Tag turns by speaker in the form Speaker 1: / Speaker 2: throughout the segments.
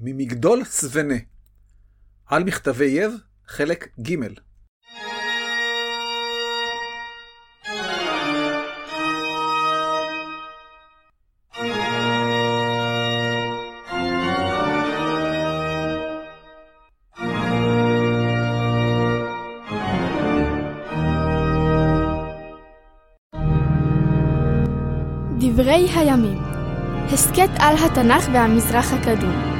Speaker 1: ממגדול סבנה על מכתבי יב, חלק ג'
Speaker 2: דברי הימים. הסכת על התנ"ך והמזרח הקדום.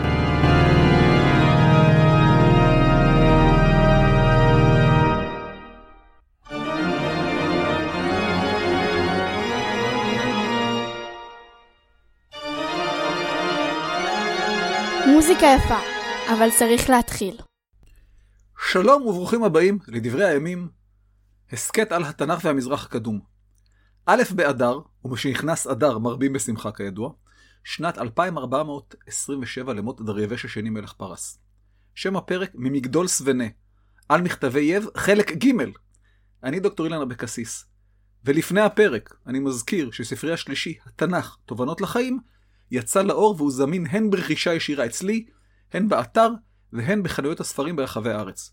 Speaker 2: מוזיקה יפה, אבל צריך להתחיל.
Speaker 1: שלום וברוכים הבאים לדברי הימים, הסכת על התנ"ך והמזרח הקדום. א' באדר, ומשנכנס אדר מרבים בשמחה כידוע, שנת 2427 למות דריווש השני מלך פרס. שם הפרק ממגדול סבנה, על מכתבי יב, חלק ג'. אני דוקטור אילן אבקסיס. ולפני הפרק, אני מזכיר שספרי השלישי, התנ"ך, תובנות לחיים, יצא לאור והוא זמין הן ברכישה ישירה אצלי, הן באתר והן בחנויות הספרים ברחבי הארץ.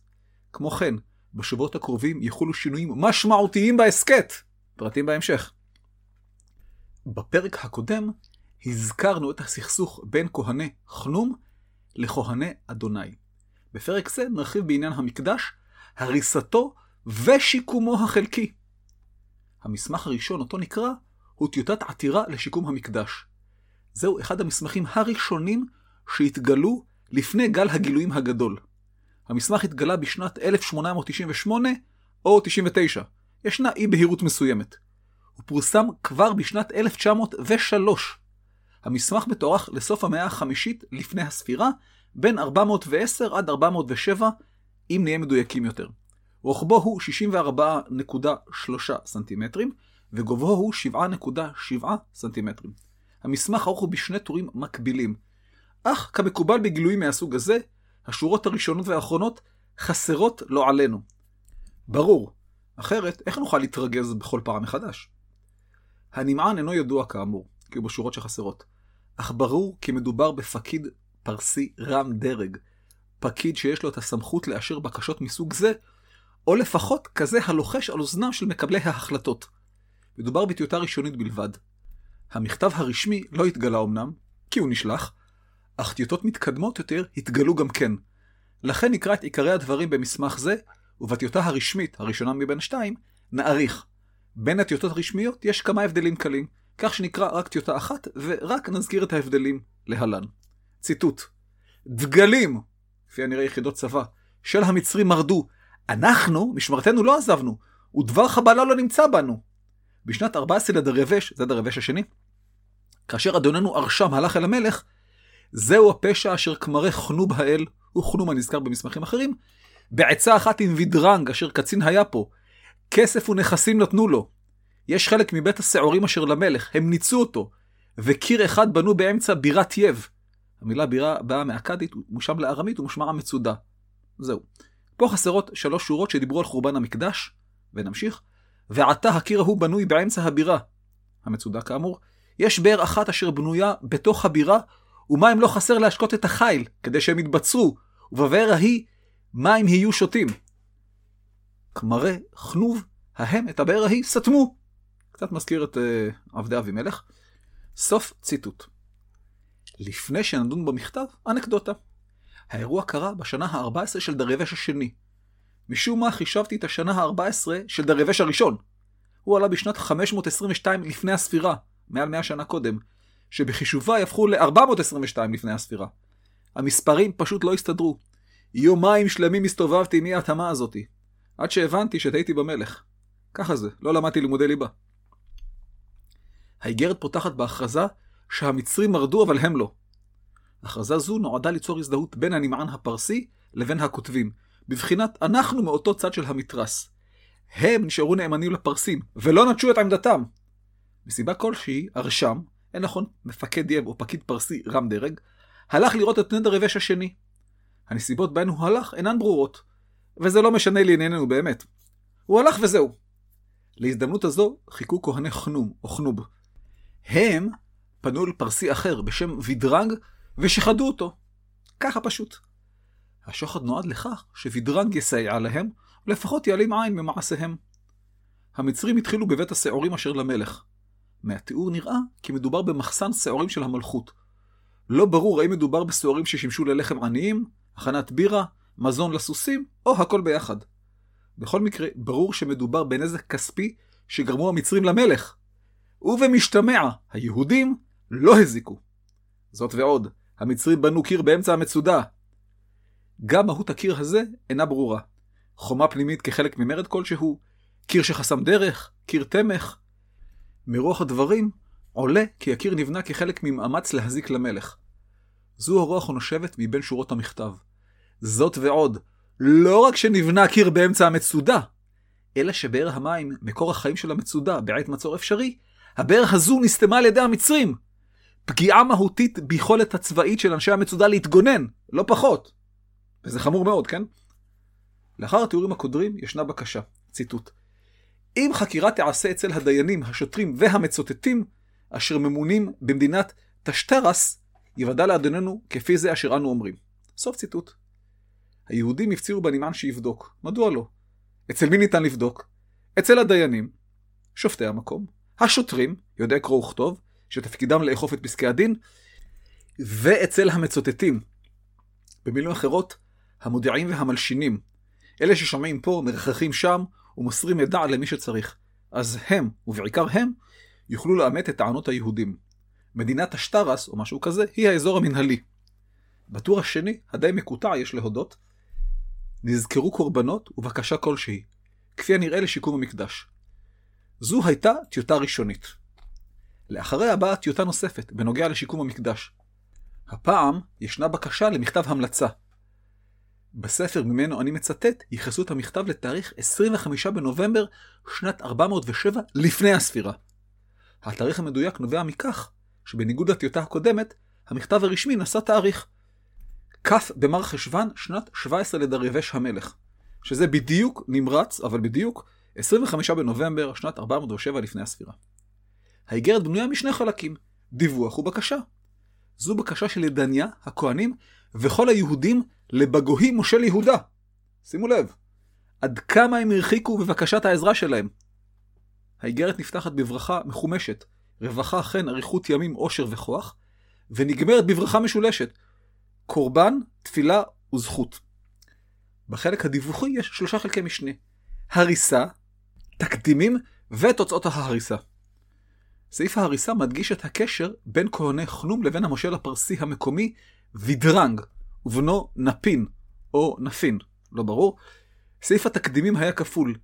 Speaker 1: כמו כן, בשבועות הקרובים יחולו שינויים משמעותיים בהסכת. פרטים בהמשך. בפרק הקודם הזכרנו את הסכסוך בין כהני חנום לכהני אדוני. בפרק זה נרחיב בעניין המקדש, הריסתו ושיקומו החלקי. המסמך הראשון, אותו נקרא, הוא טיוטת עתירה לשיקום המקדש. זהו אחד המסמכים הראשונים שהתגלו לפני גל הגילויים הגדול. המסמך התגלה בשנת 1898 או 99. ישנה אי בהירות מסוימת. הוא פורסם כבר בשנת 1903. המסמך מתוארך לסוף המאה החמישית לפני הספירה, בין 410 עד 407, אם נהיה מדויקים יותר. רוחבו הוא 64.3 סנטימטרים, וגובהו הוא 7.7 סנטימטרים. המסמך ערוך הוא בשני טורים מקבילים. אך כמקובל בגילויים מהסוג הזה, השורות הראשונות והאחרונות חסרות לא עלינו. ברור, אחרת איך נוכל להתרגז בכל פעם מחדש? הנמען אינו ידוע כאמור, כי הוא בשורות שחסרות, אך ברור כי מדובר בפקיד פרסי רם דרג, פקיד שיש לו את הסמכות לאשר בקשות מסוג זה, או לפחות כזה הלוחש על אוזנם של מקבלי ההחלטות. מדובר בטיוטה ראשונית בלבד. המכתב הרשמי לא התגלה אמנם, כי הוא נשלח, אך טיוטות מתקדמות יותר התגלו גם כן. לכן נקרא את עיקרי הדברים במסמך זה, ובטיוטה הרשמית, הראשונה מבין שתיים, נעריך. בין הטיוטות הרשמיות יש כמה הבדלים קלים, כך שנקרא רק טיוטה אחת, ורק נזכיר את ההבדלים להלן. ציטוט: דגלים, לפי הנראה יחידות צבא, של המצרים מרדו. אנחנו, משמרתנו לא עזבנו, ודבר חבלה לא נמצא בנו. בשנת 14 לדרבש, זה דרבש השני, כאשר אדוננו ארשם הלך אל המלך, זהו הפשע אשר כמרי חנוב האל, הוא חנום הנזכר במסמכים אחרים, בעצה אחת עם וידרנג אשר קצין היה פה, כסף ונכסים נתנו לו. יש חלק מבית השעורים אשר למלך, הם ניצו אותו, וקיר אחד בנו באמצע בירת יב. המילה בירה באה מאכדית, מושם לארמית ומשמעה מצודה. זהו. פה חסרות שלוש שורות שדיברו על חורבן המקדש, ונמשיך. ועתה הקיר ההוא בנוי באמצע הבירה. המצודה כאמור. יש באר אחת אשר בנויה בתוך הבירה, ומים לא חסר להשקות את החיל, כדי שהם יתבצרו, ובבאר ההיא מים יהיו שותים. כמרי חנוב, ההם את הבאר ההיא סתמו. קצת מזכיר את uh, עבדי אבימלך. סוף ציטוט. לפני שנדון במכתב, אנקדוטה. האירוע קרה בשנה ה-14 של דריווש השני. משום מה חישבתי את השנה ה-14 של דריווש הראשון. הוא עלה בשנת 522 לפני הספירה, מעל 100 שנה קודם, שבחישובה יהפכו ל-422 לפני הספירה. המספרים פשוט לא הסתדרו. יומיים שלמים הסתובבתי מי ההתאמה הזאתי. עד שהבנתי שטעיתי במלך. ככה זה, לא למדתי לימודי ליבה. האיגרת פותחת בהכרזה שהמצרים מרדו אבל הם לא. הכרזה זו נועדה ליצור הזדהות בין הנמען הפרסי לבין הכותבים, בבחינת אנחנו מאותו צד של המתרס. הם נשארו נאמנים לפרסים, ולא נטשו את עמדתם. מסיבה כלשהי, הרשם, אין נכון, מפקד יב או פקיד פרסי רם דרג, הלך לראות את דריווש השני. הנסיבות בהן הוא הלך אינן ברורות, וזה לא משנה לענייננו באמת. הוא הלך וזהו. להזדמנות הזו חיכו כהני חנום או חנוב. הם פנו אל פרסי אחר בשם וידרנג ושחדו אותו. ככה פשוט. השוחד נועד לכך שווידרנג יסייע להם, ולפחות יעלים עין ממעשיהם. המצרים התחילו בבית השעורים אשר למלך. מהתיאור נראה כי מדובר במחסן שעורים של המלכות. לא ברור האם מדובר בשעורים ששימשו ללחם עניים, הכנת בירה, מזון לסוסים, או הכל ביחד. בכל מקרה, ברור שמדובר בנזק כספי שגרמו המצרים למלך. ובמשתמע, היהודים לא הזיקו. זאת ועוד, המצרים בנו קיר באמצע המצודה. גם מהות הקיר הזה אינה ברורה. חומה פנימית כחלק ממרד כלשהו, קיר שחסם דרך, קיר תמך. מרוח הדברים עולה כי הקיר נבנה כחלק ממאמץ להזיק למלך. זו הרוח הנושבת מבין שורות המכתב. זאת ועוד, לא רק שנבנה קיר באמצע המצודה, אלא שבאר המים, מקור החיים של המצודה בעת מצור אפשרי, הבאר הזו נסתמה על ידי המצרים. פגיעה מהותית ביכולת הצבאית של אנשי המצודה להתגונן, לא פחות. וזה חמור מאוד, כן? לאחר התיאורים הקודרים ישנה בקשה, ציטוט: אם חקירה תיעשה אצל הדיינים, השוטרים והמצוטטים, אשר ממונים במדינת תשטרס, יוודע לאדוננו כפי זה אשר אנו אומרים. סוף ציטוט. היהודים הפצירו בנמען שיבדוק. מדוע לא? אצל מי ניתן לבדוק? אצל הדיינים, שופטי המקום, השוטרים, יודעי קרוא וכתוב, שתפקידם לאכוף את פסקי הדין, ואצל המצוטטים. במילים אחרות, המודיעים והמלשינים. אלה ששומעים פה, מרחכים שם, ומוסרים מידע למי שצריך. אז הם, ובעיקר הם, יוכלו לאמת את טענות היהודים. מדינת השטרס, או משהו כזה, היא האזור המנהלי. בטור השני, הדי מקוטע, יש להודות, נזכרו קורבנות ובקשה כלשהי, כפי הנראה לשיקום המקדש. זו הייתה טיוטה ראשונית. לאחריה באה טיוטה נוספת, בנוגע לשיקום המקדש. הפעם ישנה בקשה למכתב המלצה. בספר ממנו אני מצטט, ייחסו את המכתב לתאריך 25 בנובמבר שנת 407 לפני הספירה. התאריך המדויק נובע מכך שבניגוד לטיוטה הקודמת, המכתב הרשמי נשא תאריך כ' במר חשוון שנת 17 לדריווש המלך, שזה בדיוק נמרץ, אבל בדיוק, 25 בנובמבר שנת 407 לפני הספירה. האיגרת בנויה משני חלקים, דיווח ובקשה. זו בקשה של ידניה, הכהנים, וכל היהודים לבגוהי מושל יהודה. שימו לב, עד כמה הם הרחיקו בבקשת העזרה שלהם. האיגרת נפתחת בברכה מחומשת, רווחה חן, אריכות ימים, עושר וכוח, ונגמרת בברכה משולשת, קורבן, תפילה וזכות. בחלק הדיווחי יש שלושה חלקי משנה. הריסה, תקדימים ותוצאות ההריסה. סעיף ההריסה מדגיש את הקשר בין כהני חנום לבין המושל הפרסי המקומי וידרנג, ובנו נפין, או נפין, לא ברור. סעיף התקדימים היה כפול.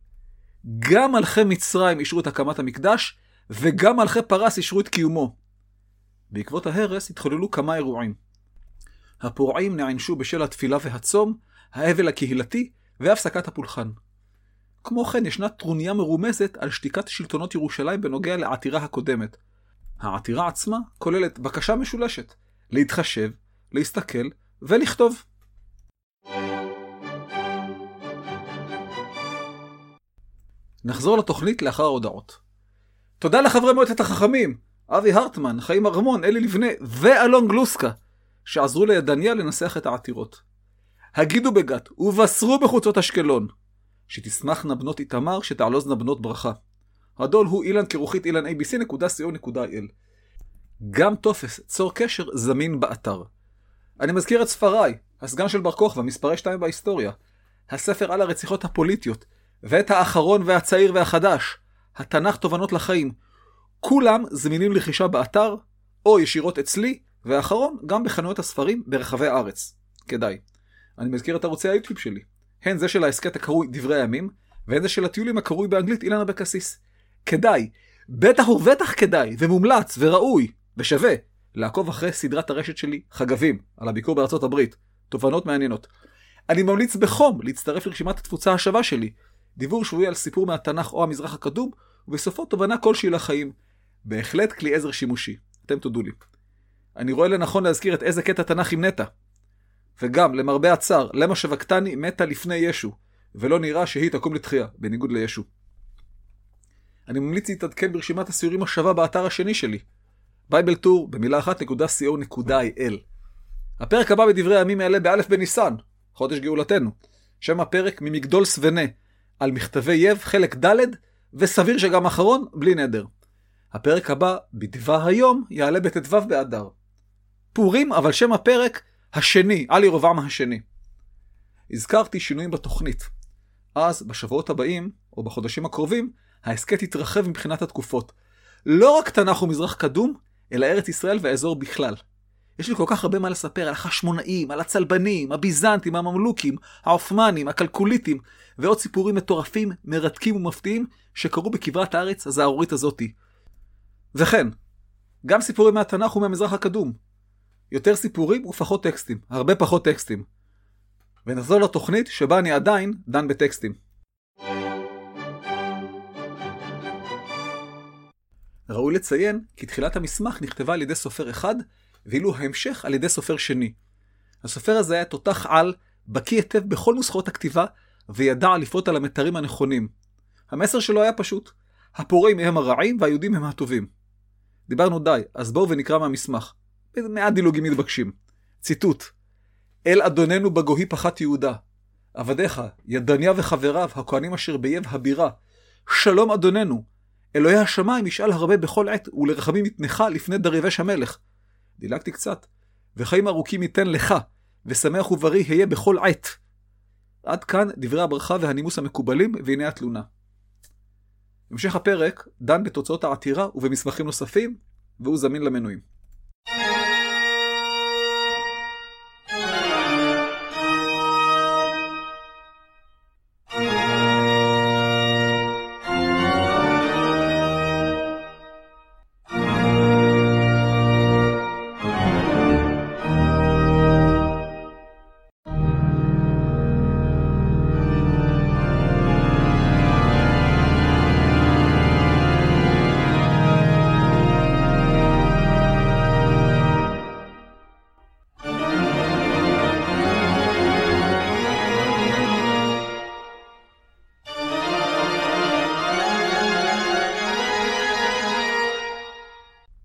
Speaker 1: גם מלכי מצרים אישרו את הקמת המקדש, וגם מלכי פרס אישרו את קיומו. בעקבות ההרס התחוללו כמה אירועים. הפורעים נענשו בשל התפילה והצום, האבל הקהילתי והפסקת הפולחן. כמו כן, ישנה טרוניה מרומזת על שתיקת שלטונות ירושלים בנוגע לעתירה הקודמת. העתירה עצמה כוללת בקשה משולשת, להתחשב, להסתכל ולכתוב. נחזור לתוכנית לאחר ההודעות. תודה לחברי מועצת החכמים, אבי הרטמן, חיים ארמון, אלי לבנה ואלון גלוסקה, שעזרו לידניה לנסח את העתירות. הגידו בגת, ובשרו בחוצות אשקלון, שתשמחנה בנות איתמר, שתעלוזנה בנות ברכה. הדול הוא אילן כרוכית אילן abc.co.il. גם טופס צור קשר זמין באתר. אני מזכיר את ספריי, הסגן של בר כוכבא, מספרי 2 בהיסטוריה, הספר על הרציחות הפוליטיות, ואת האחרון והצעיר והחדש, התנ"ך תובנות לחיים. כולם זמינים לרכישה באתר, או ישירות אצלי, והאחרון, גם בחנויות הספרים ברחבי הארץ. כדאי. אני מזכיר את ערוצי היוטיוב שלי. הן זה של ההסכת הקרוי דברי הימים, והן זה של הטיולים הקרוי באנגלית אילן אבקסיס. כדאי, בטח ובטח כדאי, ומומלץ, וראוי, ושווה, לעקוב אחרי סדרת הרשת שלי, חגבים, על הביקור בארצות הברית. תובנות מעניינות. אני ממליץ בחום להצטרף לרשימת התפוצה השווה שלי. דיבור שבועי על סיפור מהתנ"ך או המזרח הקדום, ובסופו תובנה כלשהי לחיים. בהחלט כלי עזר שימושי. אתם תודו לי. אני רואה לנכון להזכיר את איזה קטע תנ"ך עם נטע. וגם, למרבה הצער, למה שבקתני מתה לפני ישו, ולא נראה שהיא תקום לתחייה, בניגוד לישו. אני ממליץ להתעדכן ברשימת הסיורים השווה באתר השני שלי, bible tour במילה אחת נקודה co.il. הפרק הבא בדברי הימים יעלה באלף בניסן, חודש גאולתנו. שם הפרק ממגדול סוונה, על מכתבי יב, חלק ד', וסביר שגם אחרון, בלי נדר. הפרק הבא, בדברי הימים, יעלה בט"ו באדר. פורים, אבל שם הפרק השני, על ירבעם השני. הזכרתי שינויים בתוכנית. אז, בשבועות הבאים, או בחודשים הקרובים, ההסכת יתרחב מבחינת התקופות. לא רק תנ"ך ומזרח קדום, אלא ארץ ישראל והאזור בכלל. יש לי כל כך הרבה מה לספר על החשמונאים, על הצלבנים, הביזנטים, הממלוכים, העות'מאנים, הכלכוליתים, ועוד סיפורים מטורפים, מרתקים ומפתיעים שקרו בכברת הארץ הזערורית הזאתי. וכן, גם סיפורים מהתנ"ך ומהמזרח הקדום. יותר סיפורים ופחות טקסטים, הרבה פחות טקסטים. ונחזור לתוכנית שבה אני עדיין דן בטקסטים. ראוי לציין כי תחילת המסמך נכתבה על ידי סופר אחד, ואילו ההמשך על ידי סופר שני. הסופר הזה היה תותח על, בקיא היטב בכל נוסחאות הכתיבה, וידע לפרוט על המתרים הנכונים. המסר שלו היה פשוט, הפורעים הם הרעים והיהודים הם הטובים. דיברנו די, אז בואו ונקרא מהמסמך. מעט דילוגים מתבקשים. ציטוט: אל אדוננו בגוהי פחת יהודה. עבדיך, ידניה וחבריו, הכהנים אשר באייב הבירה. שלום אדוננו. אלוהי השמיים ישאל הרבה בכל עת, ולרחמים יתנך לפני דריבש המלך. דילגתי קצת. וחיים ארוכים ייתן לך, ושמח ובריא היה בכל עת. עד כאן דברי הברכה והנימוס המקובלים, והנה התלונה. המשך הפרק דן בתוצאות העתירה ובמסמכים נוספים, והוא זמין למנויים.